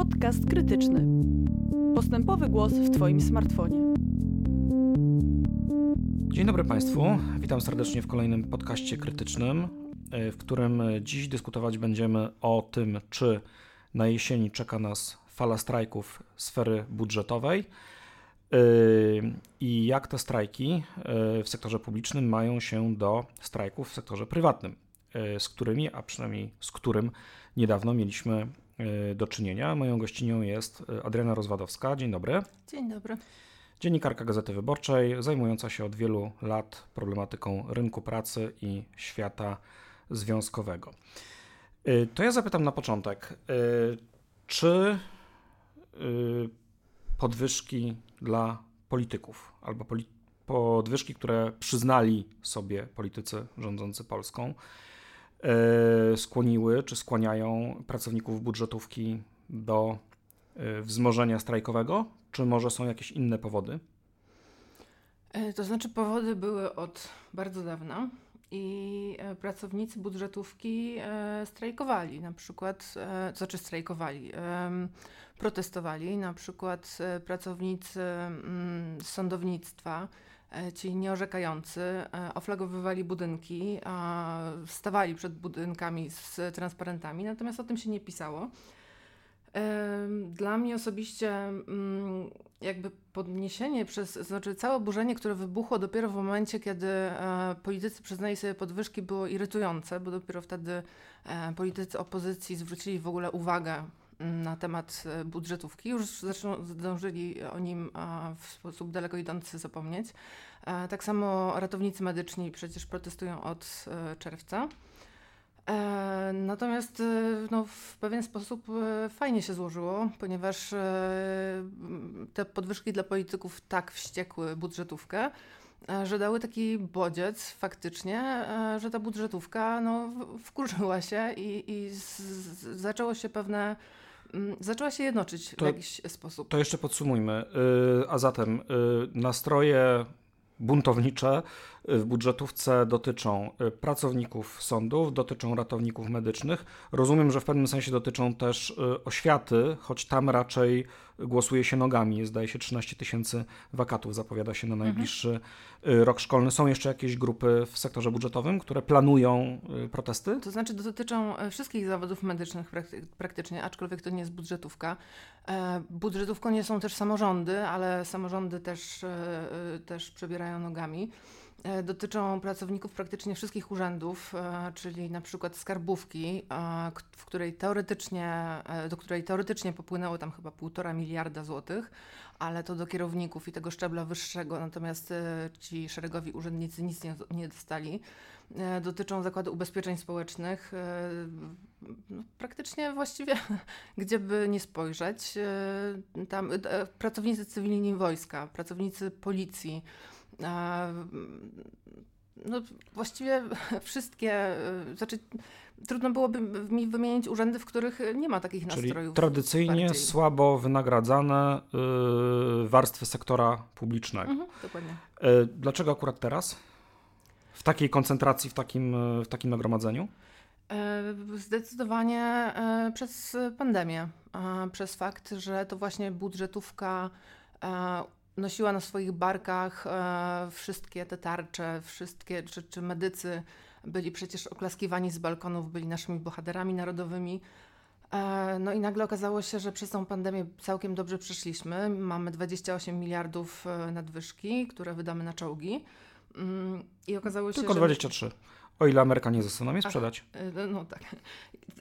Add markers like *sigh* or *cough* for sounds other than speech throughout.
Podcast krytyczny. Postępowy głos w Twoim smartfonie. Dzień dobry Państwu. Witam serdecznie w kolejnym podcaście krytycznym, w którym dziś dyskutować będziemy o tym, czy na jesieni czeka nas fala strajków sfery budżetowej yy, i jak te strajki yy, w sektorze publicznym mają się do strajków w sektorze prywatnym, z którymi, a przynajmniej z którym niedawno mieliśmy do czynienia. Moją gościnią jest Adriana Rozwadowska. Dzień dobry. Dzień dobry. Dziennikarka Gazety Wyborczej, zajmująca się od wielu lat problematyką rynku pracy i świata związkowego. To ja zapytam na początek, czy podwyżki dla polityków albo poli podwyżki, które przyznali sobie politycy rządzący Polską, skłoniły czy skłaniają pracowników budżetówki do y, wzmożenia strajkowego, czy może są jakieś inne powody? E, to znaczy, powody były od bardzo dawna i e, pracownicy budżetówki e, strajkowali, na przykład, to znaczy strajkowali, protestowali, na przykład pracownicy mm, sądownictwa, ci nieorzekający, oflagowywali budynki, stawali przed budynkami z transparentami, natomiast o tym się nie pisało. Dla mnie osobiście mm, jakby podniesienie przez, znaczy całe oburzenie, które wybuchło dopiero w momencie, kiedy e, politycy przyznali sobie podwyżki było irytujące, bo dopiero wtedy e, politycy opozycji zwrócili w ogóle uwagę na temat e, budżetówki. Już zresztą zdążyli o nim w sposób daleko idący zapomnieć. Tak samo ratownicy medyczni przecież protestują od czerwca. E, natomiast e, no, w pewien sposób e, fajnie się złożyło, ponieważ te podwyżki dla polityków tak wściekły budżetówkę, że dały taki bodziec faktycznie, że ta budżetówka no, wkurzyła się i, i z, zaczęło się pewne zaczęła się jednoczyć to, w jakiś sposób. To jeszcze podsumujmy. A zatem nastroje buntownicze w budżetówce dotyczą y, pracowników sądów, dotyczą ratowników medycznych. Rozumiem, że w pewnym sensie dotyczą też y, oświaty, choć tam raczej głosuje się nogami. Zdaje się 13 tysięcy wakatów zapowiada się na mhm. najbliższy mhm. rok szkolny. Są jeszcze jakieś grupy w sektorze budżetowym, które planują protesty? To znaczy dotyczą wszystkich zawodów medycznych praktycznie, aczkolwiek to nie jest budżetówka. E, budżetówką nie są też samorządy, ale samorządy też, też przebierają nogami. E, dotyczą pracowników praktycznie wszystkich urzędów, e, czyli na przykład skarbówki, e, w której teoretycznie, do której teoretycznie popłynęło tam chyba półtora miliarda złotych, ale to do kierowników i tego szczebla wyższego, natomiast ci szeregowi urzędnicy nic nie, nie dostali. Dotyczą Zakładu Ubezpieczeń Społecznych, no, praktycznie właściwie *laughs* gdzie by nie spojrzeć. Tam pracownicy cywilni wojska, pracownicy policji, no, właściwie *laughs* wszystkie, y, znaczy trudno byłoby mi wymienić urzędy, w których nie ma takich Czyli nastrojów. tradycyjnie bardziej. słabo wynagradzane y, warstwy sektora publicznego. Mhm, dokładnie. Y, dlaczego akurat teraz? W takiej koncentracji, w takim, w takim nagromadzeniu? E, zdecydowanie e, przez pandemię, przez fakt, że to właśnie budżetówka e, nosiła na swoich barkach e, wszystkie te tarcze, wszystkie, czy, czy medycy byli przecież oklaskiwani z balkonów, byli naszymi bohaterami narodowymi. E, no i nagle okazało się, że przez tą pandemię całkiem dobrze przeszliśmy. Mamy 28 miliardów e, nadwyżki, które wydamy na czołgi. Mm, I okazało się, Tylko 23. Że... O ile Amerykanie nam sprzedać. E, no tak.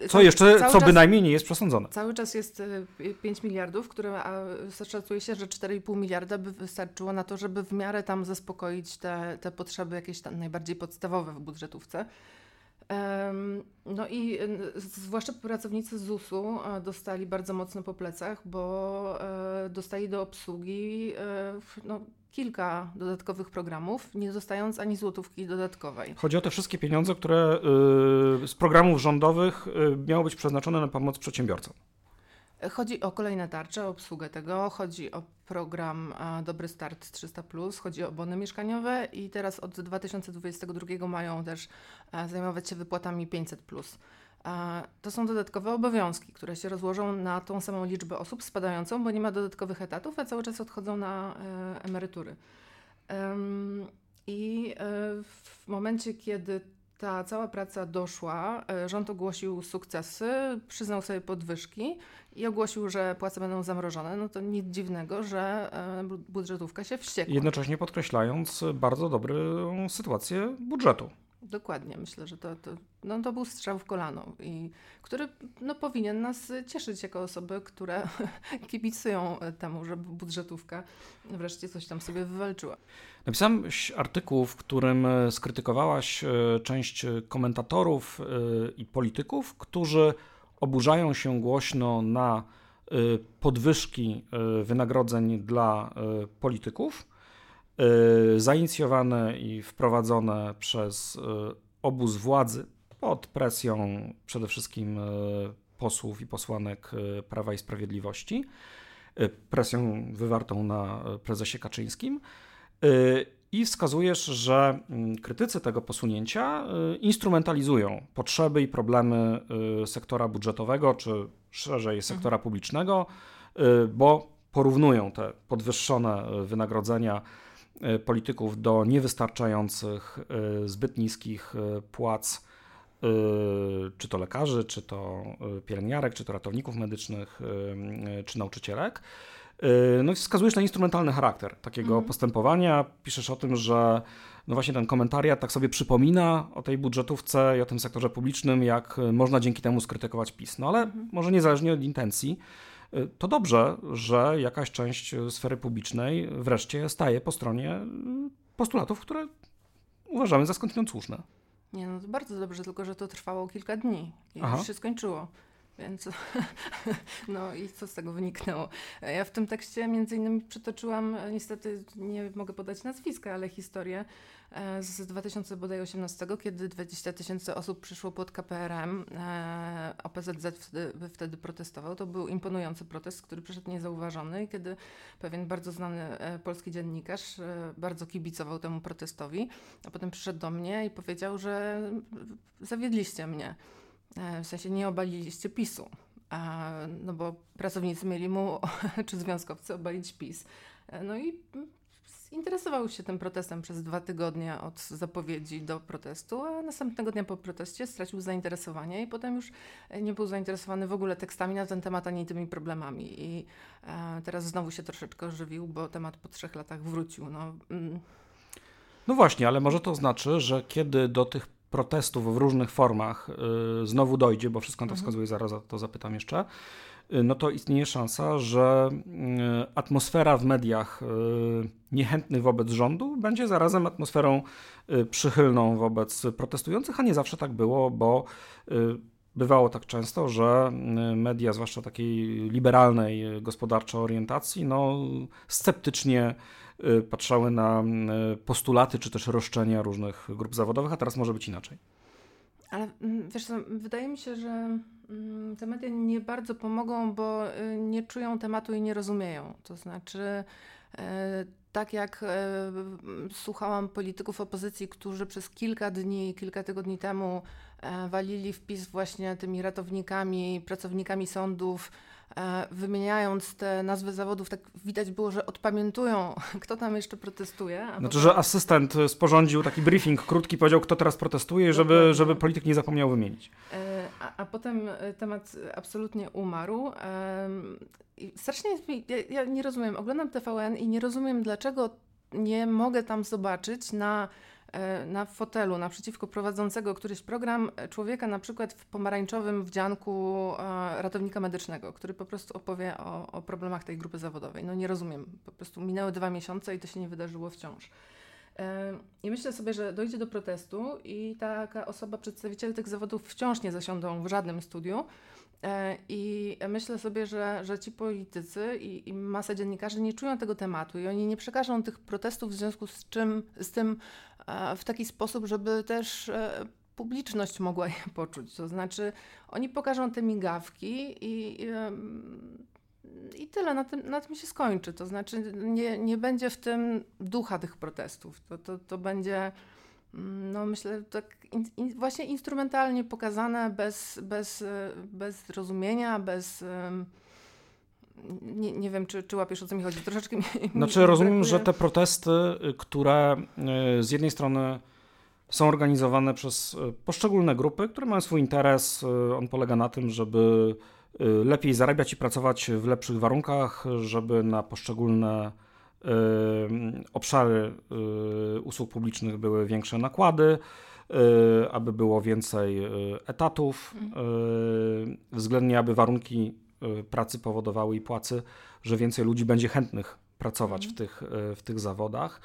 Co jeszcze, co czas, bynajmniej nie jest przesądzone. Cały czas jest 5 e, miliardów, które szacuje się, że 4,5 miliarda by wystarczyło na to, żeby w miarę tam zaspokoić te, te potrzeby jakieś tam najbardziej podstawowe w budżetówce. No i zwłaszcza pracownicy ZUS-u e, dostali bardzo mocno po plecach, bo dostali do obsługi no, kilka dodatkowych programów, nie dostając ani złotówki dodatkowej. Chodzi o te wszystkie pieniądze, które y, z programów rządowych y, miały być przeznaczone na pomoc przedsiębiorcom. Chodzi o kolejne tarcze, o obsługę tego, chodzi o program Dobry Start 300, chodzi o bony mieszkaniowe i teraz od 2022 mają też zajmować się wypłatami 500. To są dodatkowe obowiązki, które się rozłożą na tą samą liczbę osób spadającą, bo nie ma dodatkowych etatów, a cały czas odchodzą na e, emerytury. I e, w momencie, kiedy ta cała praca doszła, e, rząd ogłosił sukcesy, przyznał sobie podwyżki i ogłosił, że płace będą zamrożone, no to nic dziwnego, że budżetówka się wściekła. Jednocześnie podkreślając bardzo dobrą sytuację budżetu. Dokładnie, myślę, że to, to, no, to był strzał w kolano, i, który no, powinien nas cieszyć jako osoby, które *laughs* kibicują temu, żeby budżetówka wreszcie coś tam sobie wywalczyła. Napisałem artykuł, w którym e, skrytykowałaś e, część komentatorów e, i polityków, którzy oburzają się głośno na podwyżki wynagrodzeń dla polityków zainicjowane i wprowadzone przez y, obóz władzy pod presją przede wszystkim y, posłów i posłanek Prawa i Sprawiedliwości, presją wywartą na prezesie Kaczyńskim. I wskazujesz, że mm, krytycy tego posunięcia instrumentalizują potrzeby i problemy sektora budżetowego, czy szerzej sektora mhm. publicznego, bo porównują te podwyższone wynagrodzenia polityków do niewystarczających, e, zbyt niskich e, płac, czy to lekarzy, czy to pielęgniarek, czy to ratowników medycznych, czy nauczycielek. No i wskazujesz na instrumentalny charakter takiego mhm. postępowania. Piszesz o tym, że no właśnie ten komentariat tak sobie przypomina o tej budżetówce i o tym sektorze publicznym, jak można dzięki temu skrytykować PiS. No ale mhm. może niezależnie od intencji, to dobrze, że jakaś część sfery publicznej wreszcie staje po stronie postulatów, które uważamy za skądinąd słuszne. Nie, no to bardzo dobrze, tylko że to trwało kilka dni i Aha. już się skończyło. Więc *laughs* no i co z tego wyniknęło? Ja w tym tekście między innymi przytoczyłam, niestety nie mogę podać nazwiska, ale historię e, z 2018, kiedy 20 tysięcy osób przyszło pod KPRM. E, OPZZ wtedy, wtedy protestował. To był imponujący protest, który przyszedł niezauważony kiedy pewien bardzo znany e, polski dziennikarz bardzo kibicował temu protestowi, a potem przyszedł do mnie i powiedział, że zawiedliście mnie. E, w sensie nie obaliliście PiSu, no bo pracownicy mieli mu, *laughs* czy związkowcy, obalić PiS. E, no i interesował się tym protestem przez dwa tygodnie od zapowiedzi do protestu, a następnego dnia po proteście stracił zainteresowanie i potem już nie był zainteresowany w ogóle tekstami na ten temat ani tymi problemami. I e, teraz znowu się troszeczkę ożywił, bo temat po trzech latach wrócił. No, mm. no właśnie, ale może to znaczy, że kiedy do tych protestów w różnych formach y, znowu dojdzie, bo wszystko na to mhm. wskazuje, zaraz to zapytam jeszcze, y, no to istnieje szansa, że y, atmosfera w mediach niechętnych wobec rządu będzie zarazem atmosferą przychylną wobec protestujących, a nie zawsze tak było, bo bywało tak często, że media, zwłaszcza takiej liberalnej gospodarczo orientacji, no, sceptycznie patrzały na y, postulaty czy też roszczenia różnych grup zawodowych, a teraz może być inaczej. Ale mm, wiesz co, wydaje mi się, że mm, te media nie bardzo pomogą, bo y, nie czują tematu i nie rozumieją. To znaczy, tak jak słuchałam polityków opozycji, którzy przez kilka dni, kilka tygodni temu walili wpis właśnie tymi ratownikami, pracownikami sądów, E, wymieniając te nazwy zawodów, tak widać było, że odpamiętują, *laughs* kto tam jeszcze protestuje. Znaczy, potem... że asystent sporządził taki briefing krótki, powiedział, kto teraz protestuje, żeby, żeby polityk nie zapomniał wymienić. E, a, a potem e, temat absolutnie umarł. Strasznie jest mi, ja, ja nie rozumiem, oglądam TVN i nie rozumiem, dlaczego nie mogę tam zobaczyć na E, na fotelu naprzeciwko prowadzącego któryś program e, człowieka na przykład w pomarańczowym wdzianku e, ratownika medycznego, który po prostu opowie o, o problemach tej grupy zawodowej. No nie rozumiem, po prostu minęły dwa miesiące i to się nie wydarzyło wciąż. I myślę sobie, że dojdzie do protestu i taka osoba, przedstawiciele tych zawodów wciąż nie zasiądą w żadnym studiu. I myślę sobie, że, że ci politycy i, i masa dziennikarzy nie czują tego tematu i oni nie przekażą tych protestów w związku z czym, z tym, w taki sposób, żeby też e, publiczność mogła je *laughs* poczuć. To znaczy, oni pokażą te migawki i, i tyle, na tym, na tym się skończy. To znaczy, nie, nie będzie w tym ducha tych protestów. To, to, to będzie no myślę, tak in, in, właśnie instrumentalnie pokazane, bez, bez, e, bez zrozumienia, bez... Nie, nie wiem, czy, czy łapiesz o co mi chodzi. Troszeczkę mi. Znaczy, rozumiem, że te protesty, y, które y, z jednej strony są organizowane przez y, poszczególne grupy, które mają swój interes. On polega na tym, żeby lepiej zarabiać i pracować w lepszych warunkach, żeby na poszczególne obszary usług publicznych były większe nakłady, aby było więcej etatów, mhm. względnie aby warunki pracy powodowały i płacy, że więcej ludzi będzie chętnych pracować w mhm. tych, w tych zawodach.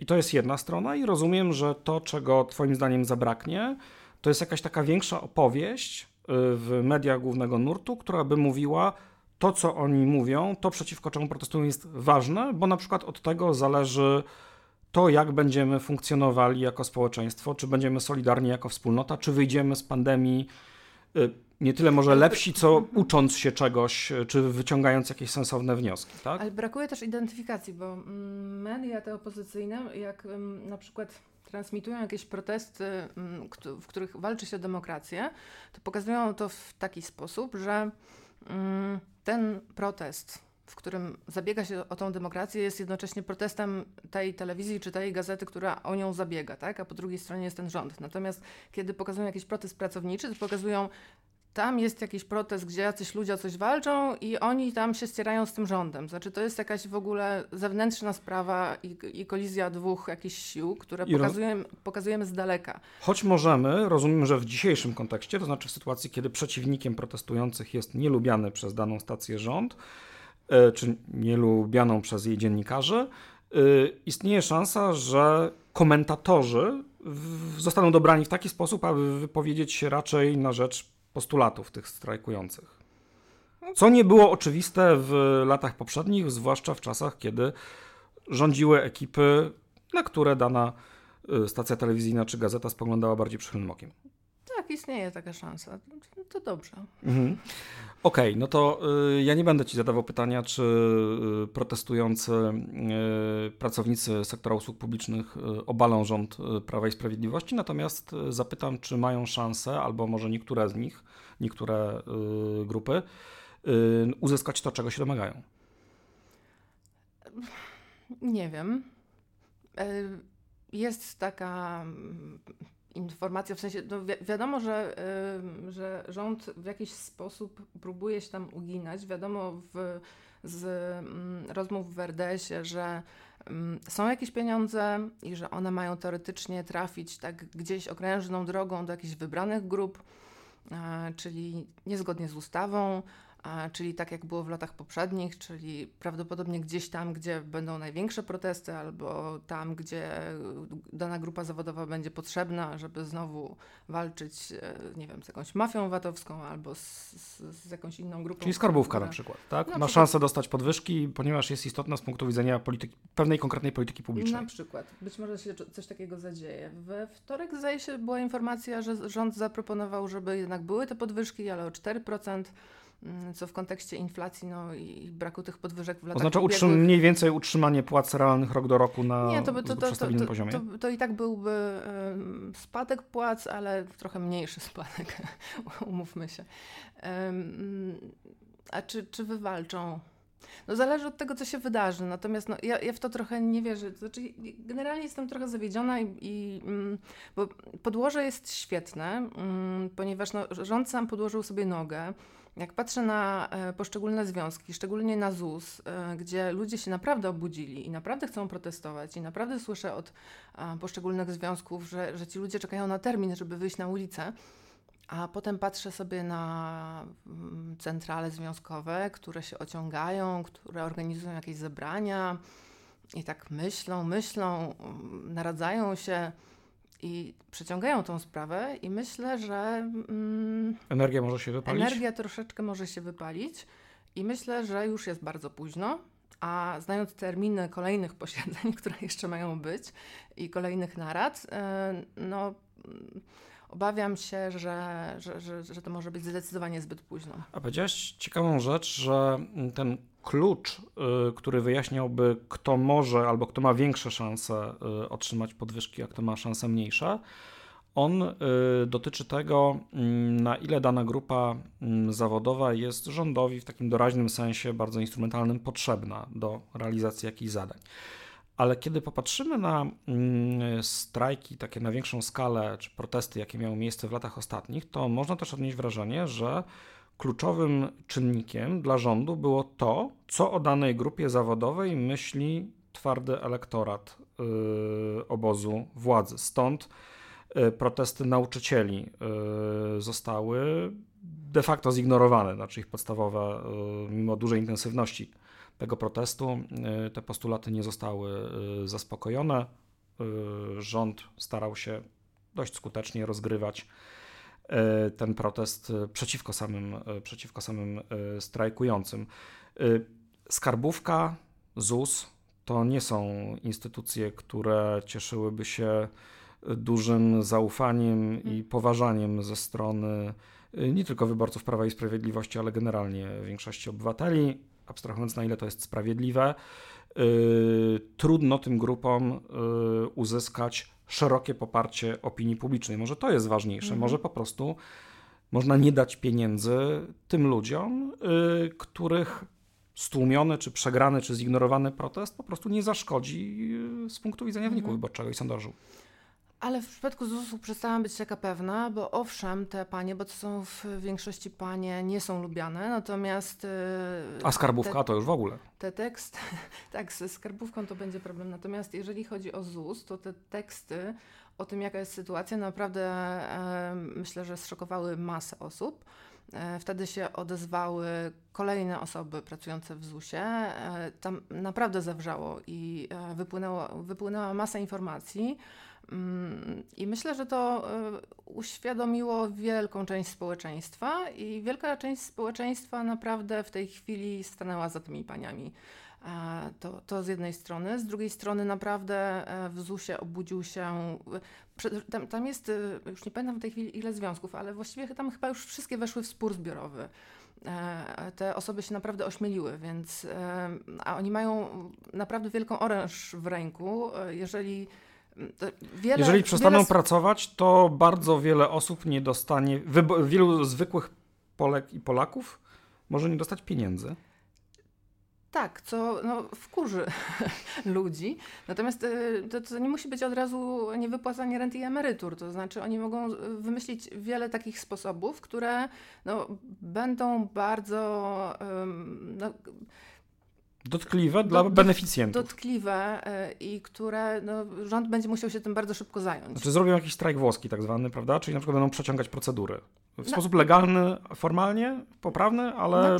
I to jest jedna strona, i rozumiem, że to, czego Twoim zdaniem zabraknie, to jest jakaś taka większa opowieść w mediach głównego nurtu, która by mówiła, to, co oni mówią, to przeciwko czemu protestują, jest ważne, bo na przykład od tego zależy to, jak będziemy funkcjonowali jako społeczeństwo, czy będziemy solidarni jako wspólnota, czy wyjdziemy z pandemii y, nie tyle może lepsi, co ucząc się czegoś, czy wyciągając jakieś sensowne wnioski. Tak? Ale brakuje też identyfikacji, bo mm, media te opozycyjne, jak na przykład transmitują jakieś protesty, w których walczy się o demokrację, to pokazują to w taki sposób, że ten protest, w którym zabiega się o tą demokrację, jest jednocześnie protestem tej telewizji czy tej gazety, która o nią zabiega, tak? a po drugiej stronie jest ten rząd. Natomiast kiedy pokazują jakiś protest pracowniczy, to pokazują tam jest jakiś protest, gdzie jacyś ludzie o coś walczą i oni tam się ścierają z tym rządem. Znaczy to jest jakaś w ogóle zewnętrzna sprawa i, i kolizja dwóch jakichś sił, które pokazujemy, pokazujemy z daleka. Choć możemy, rozumiem, że w dzisiejszym kontekście, to znaczy w sytuacji, kiedy przeciwnikiem protestujących jest nielubiany przez daną stację rząd, e, czy nielubianą przez jej dziennikarzy, e, istnieje szansa, że komentatorzy zostaną dobrani w taki sposób, aby wypowiedzieć się raczej na rzecz postulatów tych strajkujących. Co nie było oczywiste w latach poprzednich, zwłaszcza w czasach, kiedy rządziły ekipy, na które dana y, stacja telewizyjna czy gazeta spoglądała bardziej przychylnym okiem. Tak, istnieje taka szansa. To dobrze. Mhm. Okej, okay, no to y, ja nie będę Ci zadawał pytania, czy y, protestujący y, pracownicy sektora usług publicznych y, obalą rząd y, Prawa i Sprawiedliwości, natomiast y, zapytam, czy mają szansę, albo może niektóre z nich, niektóre grupy, uzyskać to, czego się domagają. Nie wiem. Jest taka informacja, w sensie no wi wiadomo, że, y, że rząd w jakiś sposób próbuje się tam uginać. Wiadomo w, z y, rozmów w RDS-ie, że y, są jakieś pieniądze i że one mają teoretycznie trafić tak gdzieś okrężną drogą do jakichś wybranych grup, czyli niezgodnie z ustawą, czyli tak jak było w latach poprzednich, czyli prawdopodobnie gdzieś tam, gdzie będą największe protesty, albo tam, gdzie dana grupa zawodowa będzie potrzebna, żeby znowu walczyć, e, nie wiem, z jakąś mafią VAT-owską albo z, z, z jakąś inną grupą. Czyli skarbówka która... na przykład, tak? Na Ma przykład... szansę dostać podwyżki, ponieważ jest istotna z punktu widzenia polityki, pewnej konkretnej polityki publicznej. Na przykład. Być może się coś takiego zadzieje. We wtorek, zdaje się, była informacja, że rząd zaproponował, żeby jednak były te podwyżki, ale o 4%. Mm, co w kontekście inflacji no, i braku tych podwyżek w latach Oznacza utrzym, mniej więcej utrzymanie płat realnych rok do roku na Nie, to, by, to, to, to, poziomie? To, to, i tak byłby um, spadek płac, ale trochę mniejszy *laughs* spadek, umówmy się. Um, a czy, czy wywalczą? No zależy od tego, co się wydarzy. Natomiast no, ja, ja w to trochę nie wierzę. Znaczy, generalnie jestem trochę zawiedziona, i, i mm, bo podłoże jest świetne, mm, ponieważ no, rząd sam podłożył sobie nogę. Jak patrzę na e, poszczególne związki, szczególnie na ZUS, e, gdzie ludzie się naprawdę obudzili i naprawdę chcą protestować, i naprawdę słyszę od poszczególnych związków, że, że ci ludzie czekają na termin, żeby wyjść na ulicę, a potem patrzę sobie na mm, centrale związkowe, które się ociągają, które organizują jakieś zebrania i tak myślą, myślą, mm, naradzają się i przeciągają tą sprawę i myślę, że... Mm, energia może się wypalić? Energia troszeczkę może się wypalić i myślę, że już jest bardzo późno, a znając terminy kolejnych *laughs* posiedzeń, które jeszcze mają być i kolejnych narad, yy, no... Obawiam się, że, że, że, że to może być zdecydowanie zbyt późno. A powiedziałaś ciekawą rzecz, że ten klucz, y, który wyjaśniałby, kto może albo kto ma większe szanse y, otrzymać podwyżki, a kto ma szanse mniejsze, on y, dotyczy tego, mm, na ile dana grupa mm, zawodowa jest rządowi w takim doraźnym sensie, bardzo instrumentalnym, potrzebna do realizacji jakichś zadań. Ale kiedy popatrzymy na mm, strajki takie na większą skalę, czy protesty, jakie miały miejsce w latach ostatnich, to można też odnieść wrażenie, że kluczowym czynnikiem dla rządu było to, co o danej grupie zawodowej myśli twardy elektorat yy, obozu władzy. Stąd yy, protesty nauczycieli yy, zostały de facto zignorowane, znaczy ich podstawowe, mimo dużej intensywności tego protestu, yy, te postulaty nie zostały yy, zaspokojone. Rząd starał się dość skutecznie rozgrywać ten protest przeciwko samym, przeciwko samym strajkującym. Skarbówka, ZUS to nie są instytucje, które cieszyłyby się dużym zaufaniem i poważaniem ze strony nie tylko wyborców Prawa i Sprawiedliwości, ale generalnie większości obywateli. Abstrahując na ile to jest sprawiedliwe, trudno tym grupom uzyskać szerokie poparcie opinii publicznej. Może to jest ważniejsze, mhm. może po prostu można nie dać pieniędzy tym ludziom, y, których stłumiony, czy przegrany, czy zignorowany protest po prostu nie zaszkodzi y, z punktu widzenia wyniku mhm. wyborczego i sondażu. Ale w przypadku ZUS-u przestałam być taka pewna, bo owszem, te panie, bo to są w większości panie, nie są lubiane, natomiast... Yy, A skarbówka te, to już w ogóle. Te teksty, *laughs* tak, ze skarbówką to będzie problem. Natomiast jeżeli chodzi o ZUS, to te teksty o tym, jaka jest sytuacja, naprawdę e, myślę, że zszokowały masę osób. E, wtedy się odezwały kolejne osoby pracujące w ZUS-ie. E, tam naprawdę zawrzało i e, wypłynęło, wypłynęła masa informacji. Mm, I myślę, że to e, uświadomiło wielką część społeczeństwa, i wielka część społeczeństwa naprawdę w tej chwili stanęła za tymi paniami. E, to, to z jednej strony. Z drugiej strony, naprawdę e, w ZUS-ie obudził się. Tam, tam jest, już nie pamiętam w tej chwili ile związków, ale właściwie tam chyba już wszystkie weszły w spór zbiorowy te osoby się naprawdę ośmieliły, więc a oni mają naprawdę wielką oręż w ręku. Jeżeli Wiele, Jeżeli przestaną wiele... pracować, to bardzo wiele osób nie dostanie, wielu zwykłych Polek i Polaków może nie dostać pieniędzy. Tak, co no, wkurzy *laughs* ludzi. Natomiast y, to, to, nie musi być od razu niewypłacanie rent i emerytur. To znaczy, oni mogą wymyślić wiele takich sposobów, które no, będą bardzo. Um, no, Dotkliwe dla do, beneficjentów. Dotkliwe e, i które no, rząd będzie musiał się tym bardzo szybko zająć. Znaczy zrobią jakiś strajk włoski tak zwany, prawda? Czyli na przykład będą przeciągać procedury. W sposób legalny, formalnie, poprawny, ale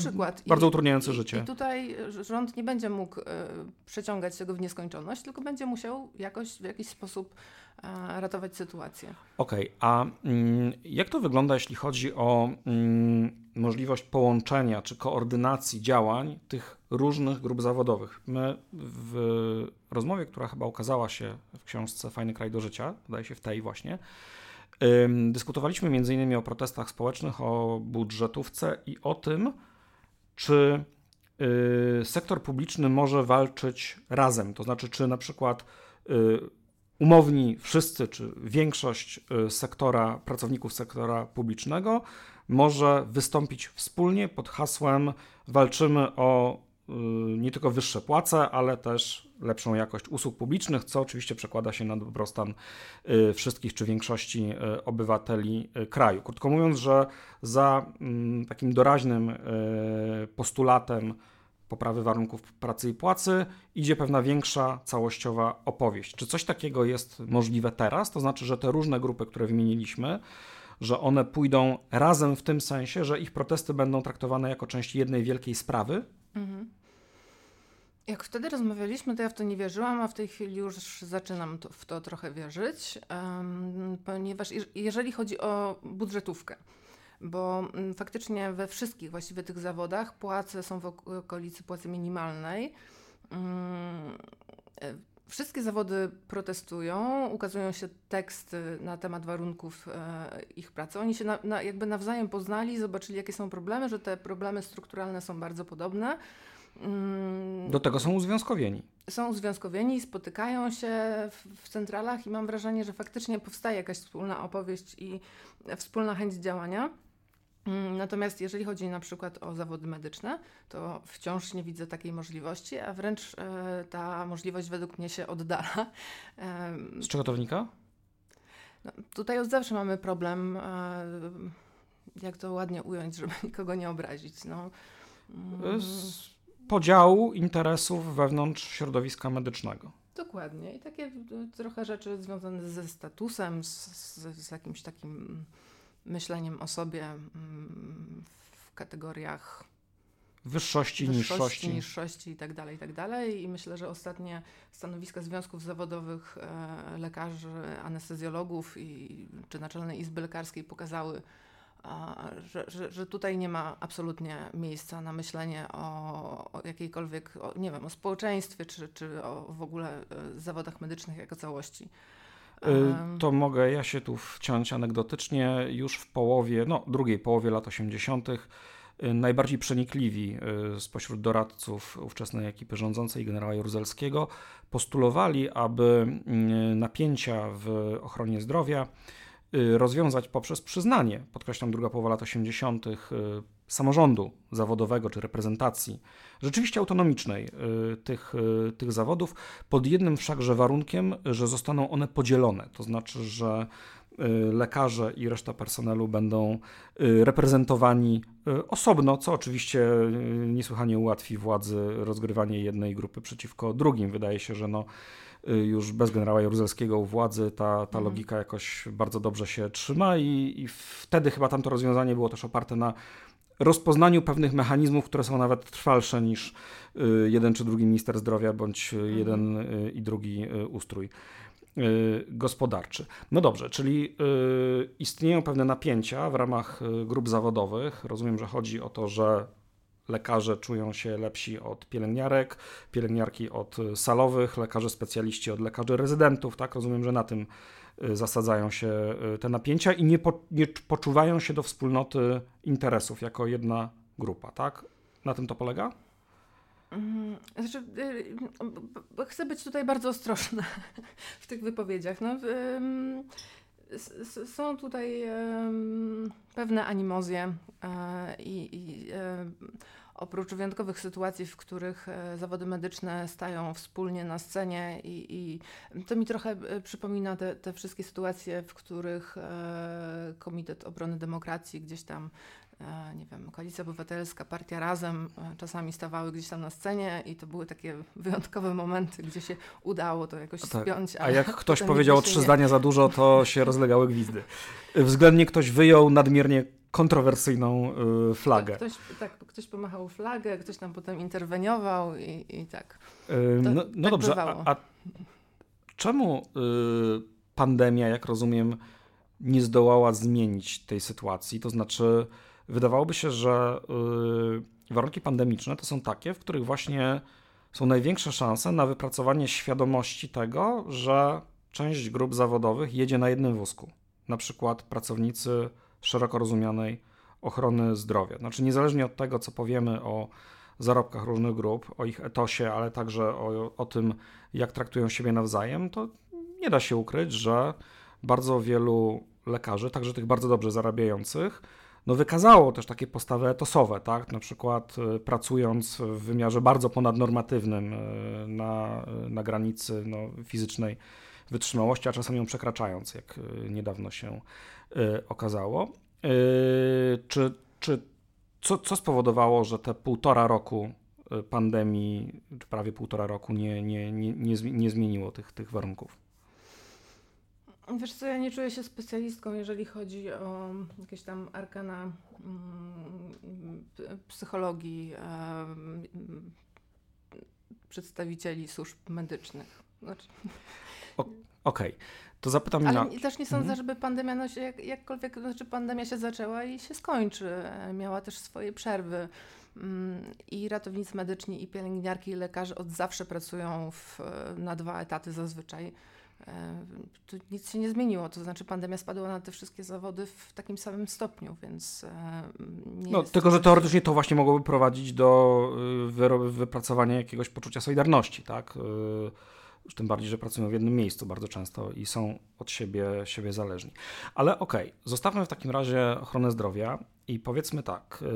bardzo I, utrudniający i, życie. I tutaj rząd nie będzie mógł y, przeciągać tego w nieskończoność, tylko będzie musiał jakoś w jakiś sposób ratować sytuację. Okej, okay, a mm, jak to wygląda, jeśli chodzi o mm, możliwość połączenia czy koordynacji działań tych różnych grup zawodowych? My w rozmowie, która chyba ukazała się w książce Fajny kraj do życia, wydaje się w tej właśnie, Dyskutowaliśmy m.in. o protestach społecznych, o budżetówce i o tym, czy y, sektor publiczny może walczyć razem. To znaczy, czy na przykład y, umowni wszyscy, czy większość y, sektora, pracowników sektora publicznego może wystąpić wspólnie pod hasłem walczymy o Y, nie tylko wyższe płace, ale też lepszą jakość usług publicznych, co oczywiście przekłada się na dobrostan y, wszystkich czy większości obywateli kraju. Krótko mówiąc, że za mm, takim doraźnym postulatem poprawy warunków pracy i płacy idzie pewna większa całościowa opowieść. Czy coś takiego jest możliwe teraz? To znaczy, że te różne grupy, które wymieniliśmy, że one pójdą razem w tym sensie, że ich protesty będą traktowane jako część jednej wielkiej sprawy? Mhm. Jak wtedy rozmawialiśmy, to ja w to nie wierzyłam, a w tej chwili już zaczynam to, w to trochę wierzyć, um, ponieważ jeżeli chodzi o budżetówkę, bo um, faktycznie we wszystkich właściwie tych zawodach płace są w okolicy płacy minimalnej. Um, Wszystkie zawody protestują, ukazują się teksty na temat warunków e, ich pracy. Oni się na, na, jakby nawzajem poznali, zobaczyli, jakie są problemy, że te problemy strukturalne są bardzo podobne Mm, Do tego są uzwiązkowieni. Są uzwiązkowieni, spotykają się w, w centralach i mam wrażenie, że faktycznie powstaje jakaś wspólna opowieść i wspólna chęć działania. Mm, natomiast jeżeli chodzi na przykład o zawody medyczne, to wciąż nie widzę takiej możliwości, a wręcz e, ta możliwość według mnie się oddala. Z czego to wynika? No, tutaj od zawsze mamy problem, e, jak to ładnie ująć, żeby *laughs* nikogo nie obrazić. No. Mm. Z podziału interesów wewnątrz środowiska medycznego. Dokładnie. I takie trochę rzeczy związane ze statusem, z, z jakimś takim myśleniem o sobie mm, w kategoriach wyższości, wyższości niższości. niższości i tak dalej, i tak dalej. I myślę, że ostatnie stanowiska związków zawodowych e, lekarzy, anestezjologów i, czy Naczelnej Izby Lekarskiej pokazały, że, że, że, tutaj nie ma absolutnie miejsca na myślenie o, o jakiejkolwiek, o, nie wiem, o społeczeństwie, czy, czy o w ogóle e, zawodach medycznych jako całości. Y, to mogę ja się tu wciąć anegdotycznie. Już w połowie, no drugiej połowie lat 80., y, najbardziej przenikliwi y, spośród doradców ówczesnej ekipy rządzącej generała Jaruzelskiego postulowali, aby napięcia w ochronie zdrowia rozwiązać poprzez przyznanie, podkreślam druga połowa lat 80., samorządu zawodowego czy reprezentacji, rzeczywiście autonomicznej y, tych, y, tych zawodów, pod jednym wszakże warunkiem, że zostaną one podzielone. To znaczy, że y, lekarze i reszta personelu będą reprezentowani osobno, co oczywiście niesłychanie ułatwi władzy rozgrywanie jednej grupy przeciwko drugim. Wydaje się, że no, już bez generała Jaruzelskiego u władzy ta, ta mhm. logika jakoś bardzo dobrze się trzyma i, i wtedy chyba tamto rozwiązanie było też oparte na rozpoznaniu pewnych mechanizmów, które są nawet trwalsze niż y, jeden czy drugi minister zdrowia, bądź mhm. jeden y, i drugi y, ustrój gospodarczy. No dobrze, czyli istnieją pewne napięcia w ramach grup zawodowych. Rozumiem, że chodzi o to, że lekarze czują się lepsi od pielęgniarek, pielęgniarki od salowych, lekarze specjaliści od lekarzy rezydentów, tak? Rozumiem, że na tym Y, zasadzają się y, te napięcia i nie, po, nie poczuwają się do wspólnoty interesów jako jedna grupa, tak? Na tym to polega? Mm, znaczy, y, chcę być tutaj bardzo ostrożna *laughs* w tych wypowiedziach. No, są tutaj pewne animozje i, i oprócz wyjątkowych sytuacji, w których e, zawody medyczne stają wspólnie na scenie i, i to mi trochę e, przypomina te, te wszystkie sytuacje, w których e, Komitet Obrony Demokracji gdzieś tam nie wiem, Koalicja Obywatelska, Partia Razem czasami stawały gdzieś tam na scenie i to były takie *laughs* wyjątkowe momenty, gdzie się udało to jakoś tak. spiąć. A, a jak *laughs* ktoś powiedział trzy zdania za dużo, to się rozlegały gwizdy. Względnie ktoś wyjął nadmiernie kontrowersyjną y, flagę. Ktoś, tak, ktoś pomachał flagę, ktoś tam potem interweniował i, i tak. Y, no, no tak dobrze, a, a, czemu y, pandemia, jak rozumiem, nie zdołała zmienić tej sytuacji? To znaczy, wydawałoby się, że y, warunki pandemiczne to są takie, w których właśnie są największe szanse na wypracowanie świadomości tego, że część grup zawodowych jedzie na jednym wózku. Na przykład pracownicy szeroko rozumianej ochrony zdrowia. Znaczy, niezależnie od tego, co powiemy o zarobkach różnych grup, o ich etosie, ale także o, o tym, jak traktują siebie nawzajem, to nie da się ukryć, że bardzo wielu lekarzy, także tych bardzo dobrze zarabiających, no wykazało też takie postawy etosowe, tak? Na przykład y, pracując w wymiarze bardzo ponadnormatywnym y, na, y, na granicy no, fizycznej wytrzymałości, a czasami ją przekraczając, jak niedawno się okazało. Y, czy, czy co, co spowodowało, że te półtora roku y, pandemii, czy prawie półtora roku nie, nie, nie, nie, nie zmieniło tych, tych warunków? Wiesz co, ja nie czuję się specjalistką, jeżeli chodzi o jakieś tam arkana mm, psychologii przedstawicieli służb medycznych. Znaczy... Okej. Okay. To zapytam Ale na... też nie sądzę, mhm. żeby pandemia, no się jak, jakkolwiek, znaczy pandemia się zaczęła i się skończy. Miała też swoje przerwy. Mm, I ratownicy medyczni, i pielęgniarki, i lekarze od zawsze pracują w, na dwa etaty zazwyczaj. E, tu nic się nie zmieniło, to znaczy pandemia spadła na te wszystkie zawody w takim samym stopniu, więc e, nie No, tylko, że coś- teoretycznie to właśnie mogłoby prowadzić do y, wypracowania jakiegoś poczucia solidarności, tak? Już tym bardziej, że pracują w jednym miejscu bardzo często i są od siebie, siebie zależni. Ale okej, zostawmy w takim razie ochronę zdrowia i powiedzmy tak, y,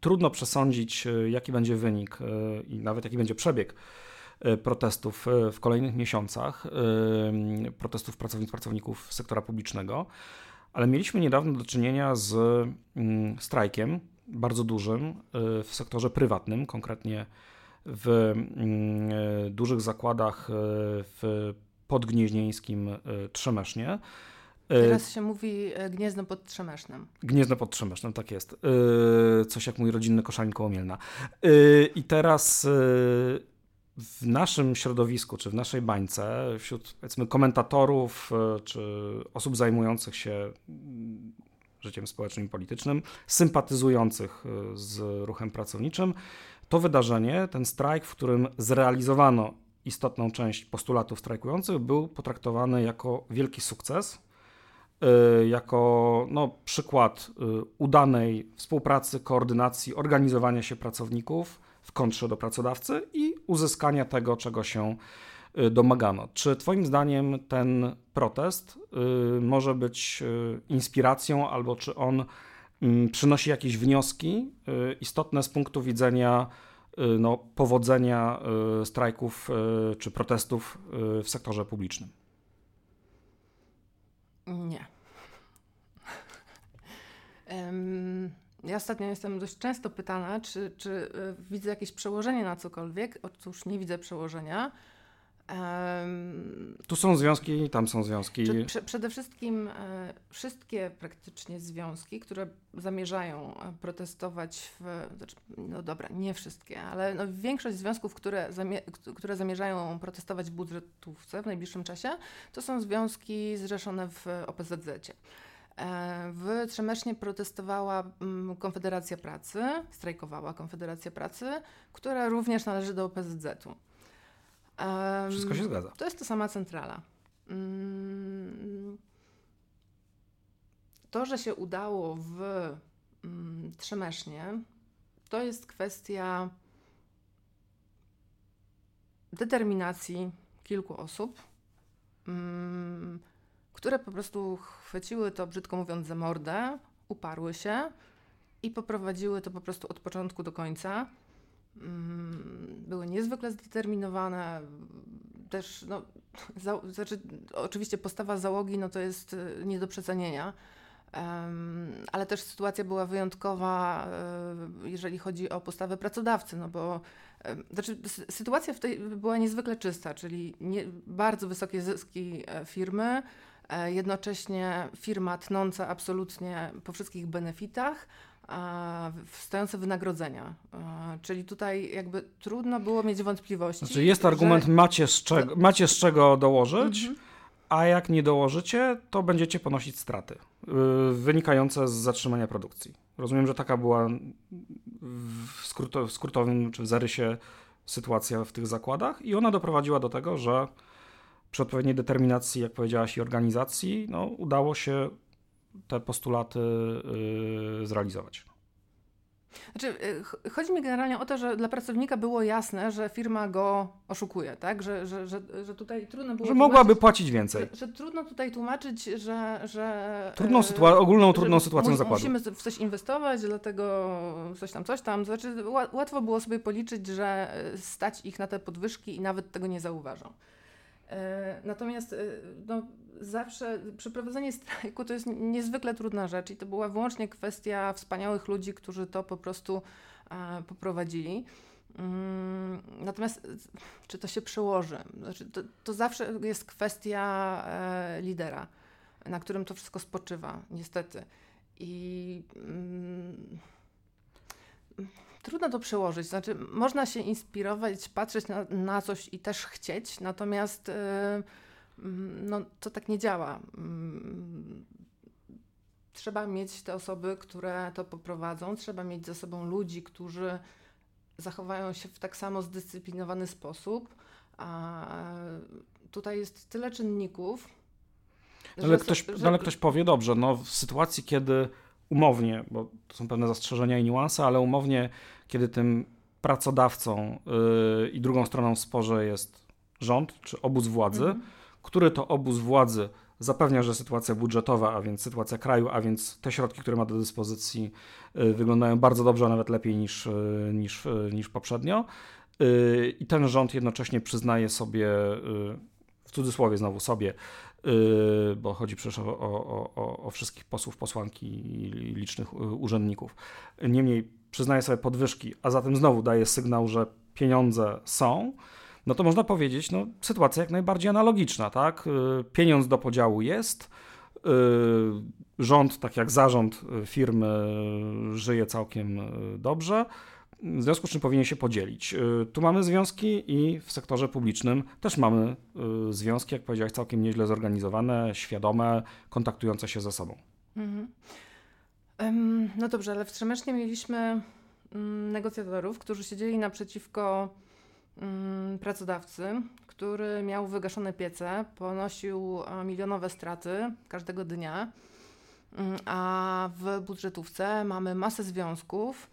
trudno przesądzić, y, jaki będzie wynik y, i nawet jaki będzie przebieg y, protestów y, w kolejnych miesiącach, protestów pracownic, pracowników sektora publicznego, ale mieliśmy niedawno do czynienia z mm, strajkiem bardzo dużym w sektorze prywatnym, konkretnie w mm, y, dużych zakładach y, w podgnieźnieńskim y, Trzemesznie. Teraz się mówi e, Gniezno pod Trzemesznem. Gniezno pod Trzemesznem, tak jest. Coś jak mój rodzinny koszalin koło Mielna. I teraz w naszym środowisku, czy w naszej bańce, wśród powiedzmy komentatorów, czy osób zajmujących się mm, życiem społecznym i politycznym, sympatyzujących z ruchem pracowniczym, to wydarzenie, ten strajk, w którym zrealizowano istotną część postulatów strajkujących, był potraktowany jako wielki sukces y, jako no, przykład y, udanej współpracy, koordynacji, organizowania się pracowników w kontrze do pracodawcy i uzyskania tego, czego się y, domagano. Czy Twoim zdaniem ten protest może być inspiracją, albo czy on przynosi jakieś wnioski y, istotne z punktu widzenia y, no, powodzenia y, strajków czy protestów w sektorze publicznym? Nie. Ja ostatnio jestem dość często pytana, czy, czy widzę jakieś przełożenie na cokolwiek. Otóż nie widzę przełożenia. Tu są związki, tam są związki. Przede wszystkim e, wszystkie praktycznie związki, które zamierzają e, protestować w. Znaczy, no dobra, nie wszystkie, ale no większość związków, które, które zamierzają protestować w budżetówce w najbliższym czasie, to są związki zrzeszone w OPZZ. E, W Trzemesznie protestowała mm, Konfederacja Pracy, strajkowała Konfederacja Pracy, która również należy do OPZZ-u. Em, Wszystko się zgadza. to jest ta sama centrala. Mm, To, że się udało w mm, Trzemesznie, to jest kwestia determinacji kilku osób, mm, które po prostu chwyciły to, brzydko mówiąc, za mordę, uparły się i poprowadziły to po prostu od początku do końca. Mm, Były niezwykle zdeterminowane, też, no, *laughs* za, znaczy, oczywiście postawa załogi, no to jest y, nie do przecenienia, Em, ale też sytuacja była wyjątkowa, y, jeżeli chodzi o postawę pracodawcy, no bo znaczy, sy- sytuacja w tej była niezwykle czysta, czyli nie, bardzo wysokie zyski e, firmy, e, jednocześnie firma tnąca absolutnie po wszystkich benefitach, a w- stojące wynagrodzenia. Czyli tutaj jakby trudno było mieć wątpliwości. Znaczy jest argument, że... macie, z czego, macie z czego dołożyć, Mhm. a jak nie dołożycie, to będziecie ponosić straty yy, wynikające z zatrzymania produkcji. Rozumiem, że taka była w, skróto, w skrótowym czy w zarysie sytuacja w tych zakładach i ona doprowadziła do tego, że przy odpowiedniej determinacji, jak powiedziałaś, i organizacji, no, udało się te postulaty yy, zrealizować. Znaczy, y, ch- chodzi mi generalnie o to, że dla pracownika było jasne, że firma go oszukuje, tak? Że, że, że, że tutaj trudno było Że mogłaby płacić więcej. że, że trudno tutaj tłumaczyć, że... że Trudną e, sytua- ogólną trudną sytuacją mu- zakładu. Musimy w coś inwestować, dlatego coś tam, coś tam. Znaczy, ła- łatwo było sobie policzyć, że stać ich na te podwyżki i nawet tego nie zauważą. E, Natomiast e, no, zawsze przeprowadzenie strajku to jest niezwykle trudna rzecz i to była wyłącznie kwestia wspaniałych ludzi, którzy to po prostu e, poprowadzili. Mm, Natomiast czy to się przełoży? Znaczy, to, to zawsze jest kwestia lidera, na którym to wszystko spoczywa, niestety. I mm, trudno to przełożyć. Znaczy, można się inspirować, patrzeć na, na coś i też chcieć, natomiast mm, no, to tak nie działa. Mm, Trzeba mieć te osoby, które to poprowadzą, trzeba mieć ze sobą ludzi, którzy zachowają się w tak samo zdyscyplinowany sposób. A tutaj jest tyle czynników. Ale, ktoś, że... ale ktoś powie, dobrze, no w sytuacji, kiedy umownie, bo to są pewne zastrzeżenia i niuanse, ale umownie, kiedy tym pracodawcą yy, i drugą stroną w sporze jest rząd czy obóz władzy, mhm. który to obóz władzy zapewnia, że sytuacja budżetowa, a więc sytuacja kraju, a więc te środki, które ma do dyspozycji, yy, wyglądają bardzo dobrze, a nawet lepiej niż, yy, niż, niż poprzednio. Y, I ten rząd jednocześnie przyznaje sobie, y, w cudzysłowie znowu sobie, y, bo chodzi przecież o, o, o, o wszystkich posłów, posłanki i licznych urzędników. Niemniej przyznaje sobie podwyżki, a zatem znowu daje sygnał, że pieniądze są, no to można powiedzieć, no, sytuacja jak najbardziej analogiczna, tak? Pieniądz do podziału jest, rząd, tak jak zarząd firmy, żyje całkiem dobrze w związku z czym powinien się podzielić. Y, tu mamy związki i w sektorze publicznym też mamy y, związki, jak powiedziałeś, całkiem nieźle zorganizowane, świadome, kontaktujące się ze sobą. Mhm. No dobrze, ale w Trzemesznie mieliśmy um, negocjatorów, którzy siedzieli naprzeciwko um, pracodawcy, który miał wygaszone piece, ponosił milionowe straty każdego dnia, mm, a w budżetówce mamy masę związków,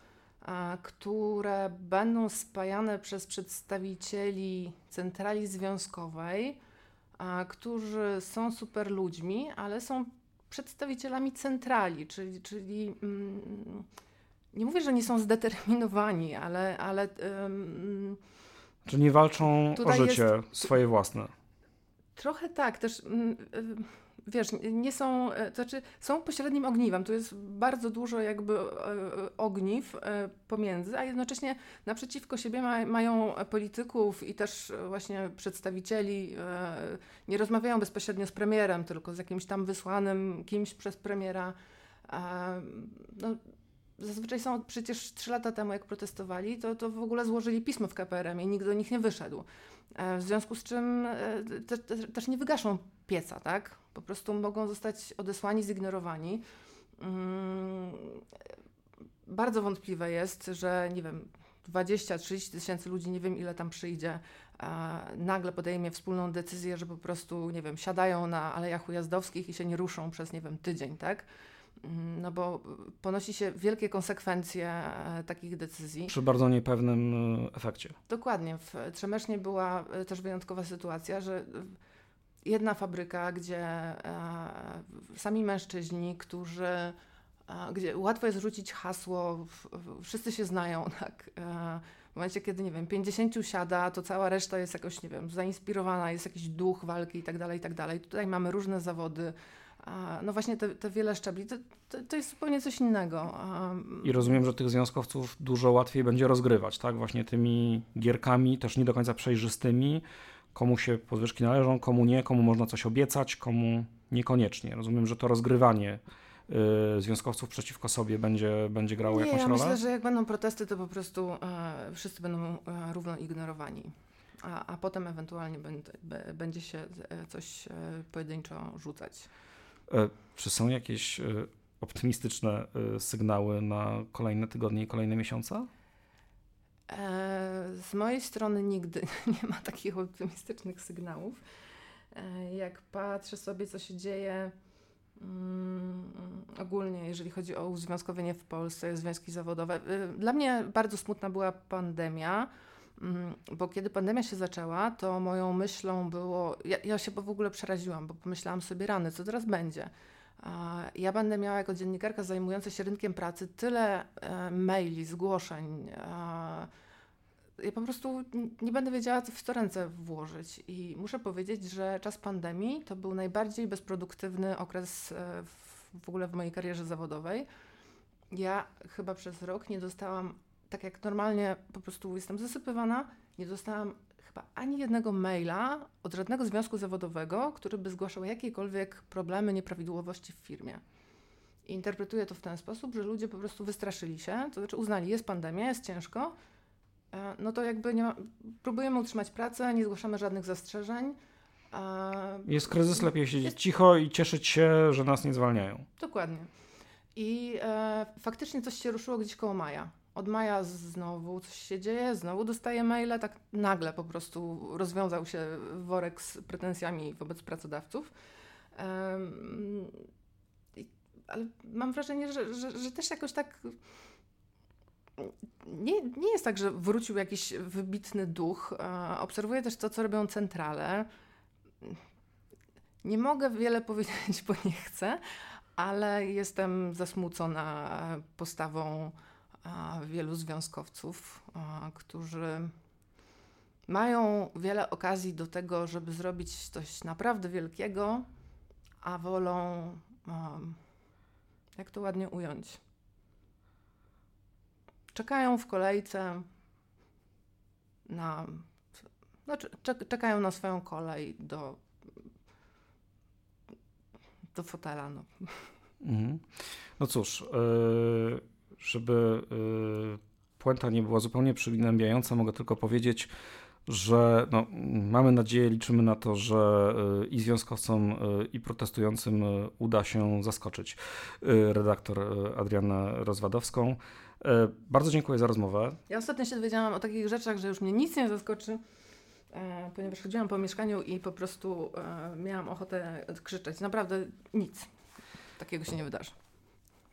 które będą spajane przez przedstawicieli centrali związkowej, którzy są super ludźmi, ale są przedstawicielami centrali, czyli, czyli mm, nie mówię, że nie są zdeterminowani, ale. ale um, Czyli nie walczą o życie jest, swoje własne. Trochę tak, też. Um, wiesz, nie są, e, to znaczy są pośrednim ogniwem. Tu jest bardzo dużo jakby e, ogniw e, pomiędzy, a jednocześnie naprzeciwko siebie ma, mają polityków i też właśnie przedstawicieli. Nie rozmawiają bezpośrednio z premierem, tylko z jakimś tam wysłanym kimś przez premiera. No, zazwyczaj są przecież trzy lata temu, jak protestowali, to, to w ogóle złożyli pismo w KPRM i nikt do nich nie wyszedł. W związku z czym te, te, też nie wygaszą pieca, tak? Po prostu mogą zostać odesłani, zignorowani. Mm, bardzo wątpliwe jest, że nie wiem, 20-30 tysięcy ludzi, nie wiem ile tam przyjdzie, nagle podejmie wspólną decyzję, że po prostu, nie wiem, siadają na alejach ujazdowskich i się nie ruszą przez, nie wiem, tydzień, tak? Mm, no bo ponosi się wielkie konsekwencje e, takich decyzji. Przy bardzo niepewnym e, efekcie. Dokładnie. W Trzemesznie była e, też wyjątkowa sytuacja, że jedna fabryka, gdzie e, sami mężczyźni, którzy, e, gdzie łatwo jest rzucić hasło, wszyscy się znają, *laughs* tak. E, w momencie, kiedy, nie wiem, 50 siada, to cała reszta jest jakoś, nie wiem, zainspirowana, jest jakiś duch walki i tak dalej, i tak dalej. Tutaj mamy różne zawody, no właśnie te, te wiele szczebli, to, to, to, jest zupełnie coś innego. I rozumiem, że tych związkowców dużo łatwiej będzie rozgrywać, tak? Właśnie tymi gierkami, też nie do końca przejrzystymi, komu się podwyżki należą, komu nie, komu można coś obiecać, komu niekoniecznie. Rozumiem, że to rozgrywanie y, związkowców przeciwko sobie będzie, będzie grało nie, jakąś ja rolę? Myślę, że jak będą protesty, to po prostu e, wszyscy będą e, równo ignorowani. A, a potem ewentualnie będzie, będzie się e, coś pojedynczo rzucać. E, czy są jakieś e, optymistyczne sygnały na kolejne tygodnie i kolejne miesiące? E, z mojej strony nigdy *laughs* nie ma takich optymistycznych sygnałów. E, jak patrzę sobie, co się dzieje mm, ogólnie, jeżeli chodzi o uzwiązkowienie w Polsce, związki zawodowe, e, dla mnie bardzo smutna była pandemia, bo kiedy pandemia się zaczęła, to moją myślą było, ja, ja się w ogóle przeraziłam, bo pomyślałam sobie, rany, co teraz będzie? Ja będę miała jako dziennikarka zajmująca się rynkiem pracy tyle e, maili, zgłoszeń. Ja po prostu nie będę wiedziała, co w co ręce włożyć. I muszę powiedzieć, że czas pandemii to był najbardziej bezproduktywny okres e, w ogóle w mojej karierze zawodowej. Ja chyba przez rok nie dostałam, tak jak normalnie po prostu jestem zasypywana, nie dostałam chyba ani jednego maila od żadnego związku zawodowego, który by zgłaszał jakiekolwiek problemy, nieprawidłowości w firmie. I interpretuję to w ten sposób, że ludzie po prostu wystraszyli się, to znaczy uznali, jest pandemia, jest ciężko, e, no to jakby nie ma, próbujemy utrzymać pracę, nie zgłaszamy żadnych zastrzeżeń. Jest kryzys, lepiej siedzieć jest... cicho i cieszyć się, że nas nie zwalniają. Dokładnie. I e, faktycznie coś się ruszyło gdzieś koło maja. Od maja znowu coś się dzieje, znowu dostaję maile, tak nagle po prostu rozwiązał się worek z pretensjami wobec pracodawców. Um, ale mam wrażenie, że, że, że też jakoś tak nie, nie jest tak, że wrócił jakiś wybitny duch. Obserwuję też to, co robią centrale. Nie mogę wiele *laughs* powiedzieć, bo nie chcę, ale jestem zasmucona postawą wielu związkowców, którzy mają wiele okazji do tego, żeby zrobić coś naprawdę wielkiego, a wolą, jak to ładnie ująć, czekają w kolejce na. Znaczy, czekają na swoją kolej do, do fotela. No, mhm. no cóż, yy, żeby yy, puenta nie była zupełnie przygnębiająca, mogę tylko powiedzieć, że no, mamy nadzieję, liczymy na to, że y, i związkowcom, y, i protestującym y, uda się zaskoczyć redaktor Adrianę Rozwadowską. Bardzo dziękuję za rozmowę. Ja ostatnio się dowiedziałam o takich rzeczach, że już mnie nic nie zaskoczy, e, ponieważ chodziłam po mieszkaniu i po prostu e, miałam ochotę krzyczeć. Naprawdę nic takiego się nie wydarzy.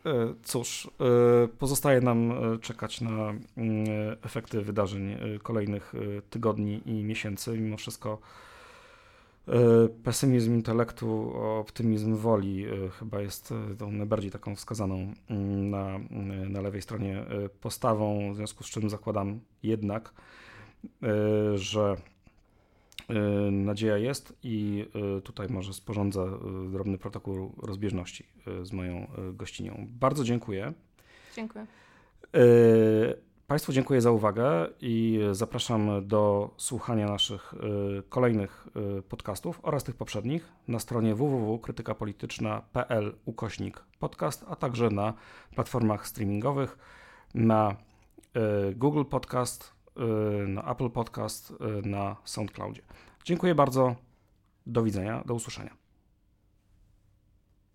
E, cóż, e, pozostaje nam e, czekać na mm, efekty wydarzeń kolejnych tygodni i miesięcy. Mimo wszystko pesymizm intelektu, optymizm woli chyba jest tą najbardziej taką wskazaną mm, na, na lewej stronie postawą, w związku z czym zakładam jednak, że nadzieja jest i y, tutaj może sporządzę y, drobny protokół rozbieżności z moją gościnią. Bardzo dziękuję. Dziękuję. Państwu dziękuję za uwagę i zapraszam do słuchania naszych kolejnych podcastów oraz tych poprzednich na stronie www.krytykapolityczna.pl ukośnik podcast, a także na platformach streamingowych na Google Podcast, na Apple Podcast, y, na SoundCloudzie. Dziękuję bardzo. Do widzenia, do usłyszenia.